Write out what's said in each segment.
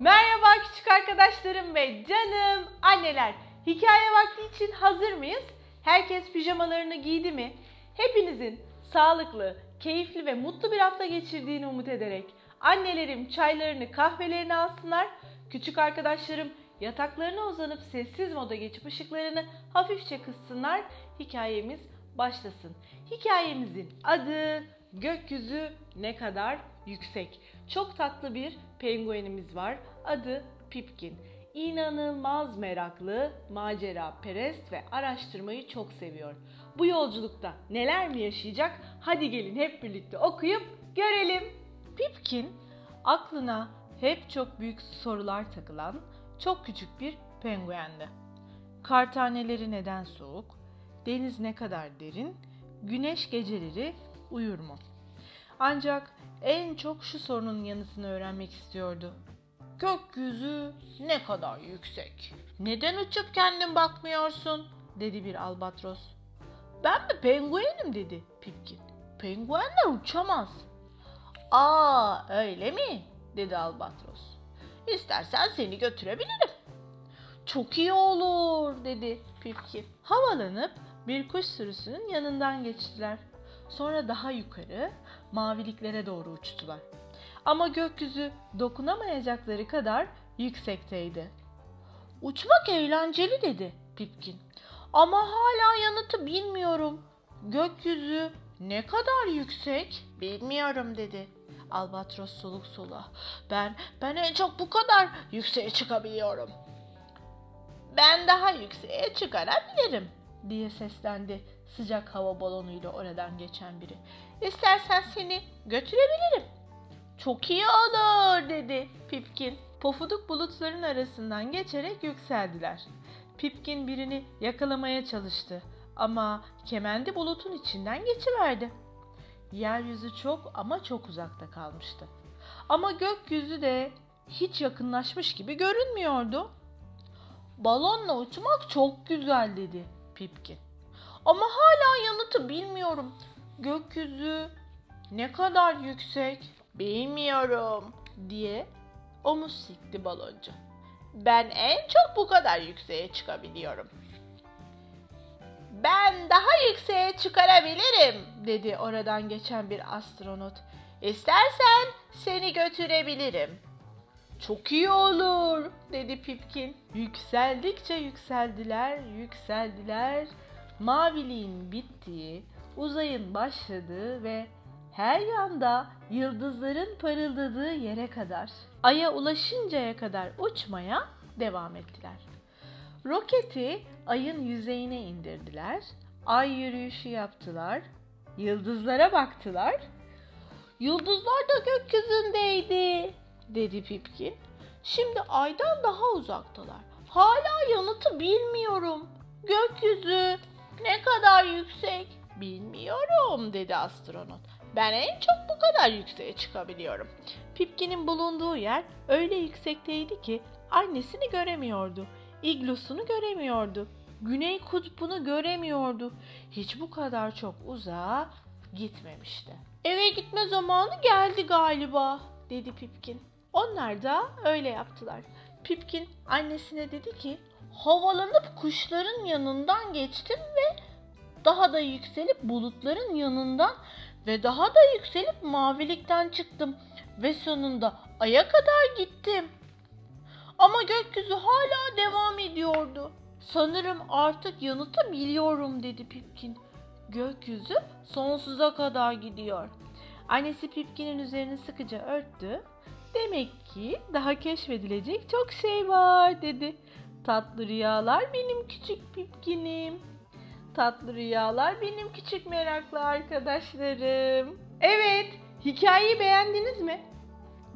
Merhaba küçük arkadaşlarım ve canım anneler. Hikaye vakti için hazır mıyız? Herkes pijamalarını giydi mi? Hepinizin sağlıklı, keyifli ve mutlu bir hafta geçirdiğini umut ederek annelerim çaylarını, kahvelerini alsınlar. Küçük arkadaşlarım yataklarına uzanıp sessiz moda geçip ışıklarını hafifçe kıssınlar. Hikayemiz başlasın. Hikayemizin adı Gökyüzü ne kadar yüksek. Çok tatlı bir penguenimiz var. Adı Pipkin. İnanılmaz meraklı, macera perest ve araştırmayı çok seviyor. Bu yolculukta neler mi yaşayacak? Hadi gelin hep birlikte okuyup görelim. Pipkin aklına hep çok büyük sorular takılan çok küçük bir penguendi. Kar taneleri neden soğuk? Deniz ne kadar derin? Güneş geceleri uyur mu? Ancak en çok şu sorunun yanıtını öğrenmek istiyordu. Gökyüzü ne kadar yüksek? Neden uçup kendin bakmıyorsun? dedi bir albatros. Ben mi penguenim dedi Pipkin. Penguenler uçamaz. Aa öyle mi? dedi albatros. İstersen seni götürebilirim. Çok iyi olur dedi Pipkin. Havalanıp bir kuş sürüsünün yanından geçtiler. Sonra daha yukarı maviliklere doğru uçtular. Ama gökyüzü dokunamayacakları kadar yüksekteydi. Uçmak eğlenceli dedi Pipkin. Ama hala yanıtı bilmiyorum. Gökyüzü ne kadar yüksek? Bilmiyorum dedi. Albatros soluk soluğa. Ben, ben en çok bu kadar yükseğe çıkabiliyorum. Ben daha yükseğe çıkarabilirim diye seslendi sıcak hava balonuyla oradan geçen biri. İstersen seni götürebilirim. Çok iyi olur dedi Pipkin. Pofuduk bulutların arasından geçerek yükseldiler. Pipkin birini yakalamaya çalıştı ama kemendi bulutun içinden geçiverdi. Yeryüzü çok ama çok uzakta kalmıştı. Ama gökyüzü de hiç yakınlaşmış gibi görünmüyordu. Balonla uçmak çok güzel dedi Pipkin. Ama hala yanıtı bilmiyorum. Gökyüzü ne kadar yüksek? Bilmiyorum diye omuz sikti baloncu. Ben en çok bu kadar yükseğe çıkabiliyorum. Ben daha yükseğe çıkarabilirim dedi oradan geçen bir astronot. İstersen seni götürebilirim. Çok iyi olur dedi Pipkin. Yükseldikçe yükseldiler, yükseldiler. Maviliğin bittiği, uzayın başladığı ve her yanda yıldızların parıldadığı yere kadar, aya ulaşıncaya kadar uçmaya devam ettiler. Roketi ayın yüzeyine indirdiler, ay yürüyüşü yaptılar, yıldızlara baktılar. Yıldızlar da gökyüzündeydi, dedi Pipkin. Şimdi aydan daha uzaktalar. Hala yanıtı bilmiyorum. Gökyüzü ne kadar yüksek? Bilmiyorum dedi astronot. Ben en çok bu kadar yükseğe çıkabiliyorum. Pipkin'in bulunduğu yer öyle yüksekteydi ki annesini göremiyordu. İglosunu göremiyordu. Güney kutbunu göremiyordu. Hiç bu kadar çok uzağa gitmemişti. Eve gitme zamanı geldi galiba dedi Pipkin. Onlar da öyle yaptılar. Pipkin annesine dedi ki havalanıp kuşların yanından geçtim ve daha da yükselip bulutların yanından ve daha da yükselip mavilikten çıktım ve sonunda aya kadar gittim. Ama gökyüzü hala devam ediyordu. Sanırım artık yanıtı biliyorum dedi Pipkin. Gökyüzü sonsuza kadar gidiyor. Annesi Pipkin'in üzerini sıkıca örttü. Demek ki daha keşfedilecek çok şey var dedi. Tatlı rüyalar benim küçük Pipkin'im. Tatlı rüyalar benim küçük meraklı arkadaşlarım. Evet, hikayeyi beğendiniz mi?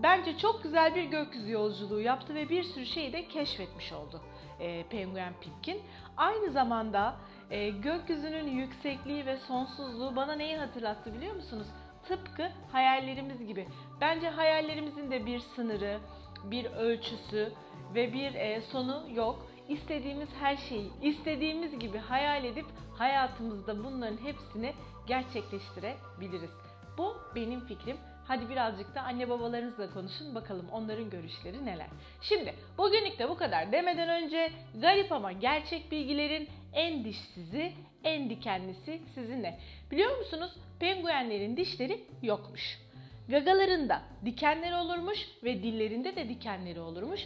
Bence çok güzel bir gökyüzü yolculuğu yaptı ve bir sürü şeyi de keşfetmiş oldu e, Penguen Pipkin. Aynı zamanda e, gökyüzünün yüksekliği ve sonsuzluğu bana neyi hatırlattı biliyor musunuz? Tıpkı hayallerimiz gibi. Bence hayallerimizin de bir sınırı, bir ölçüsü ve bir e, sonu yok. İstediğimiz her şeyi istediğimiz gibi hayal edip hayatımızda bunların hepsini gerçekleştirebiliriz. Bu benim fikrim. Hadi birazcık da anne babalarınızla konuşun bakalım onların görüşleri neler. Şimdi bugünlük de bu kadar demeden önce garip ama gerçek bilgilerin en dişsizi, en dikenlisi sizinle. Biliyor musunuz penguenlerin dişleri yokmuş. Gagalarında dikenleri olurmuş ve dillerinde de dikenleri olurmuş.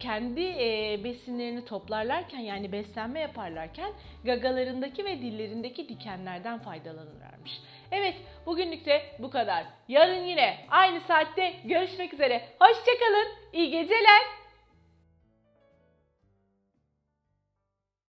Kendi e, besinlerini toplarlarken yani beslenme yaparlarken gagalarındaki ve dillerindeki dikenlerden faydalanırlarmış. Evet bugünlük de bu kadar. Yarın yine aynı saatte görüşmek üzere. Hoşçakalın. İyi geceler.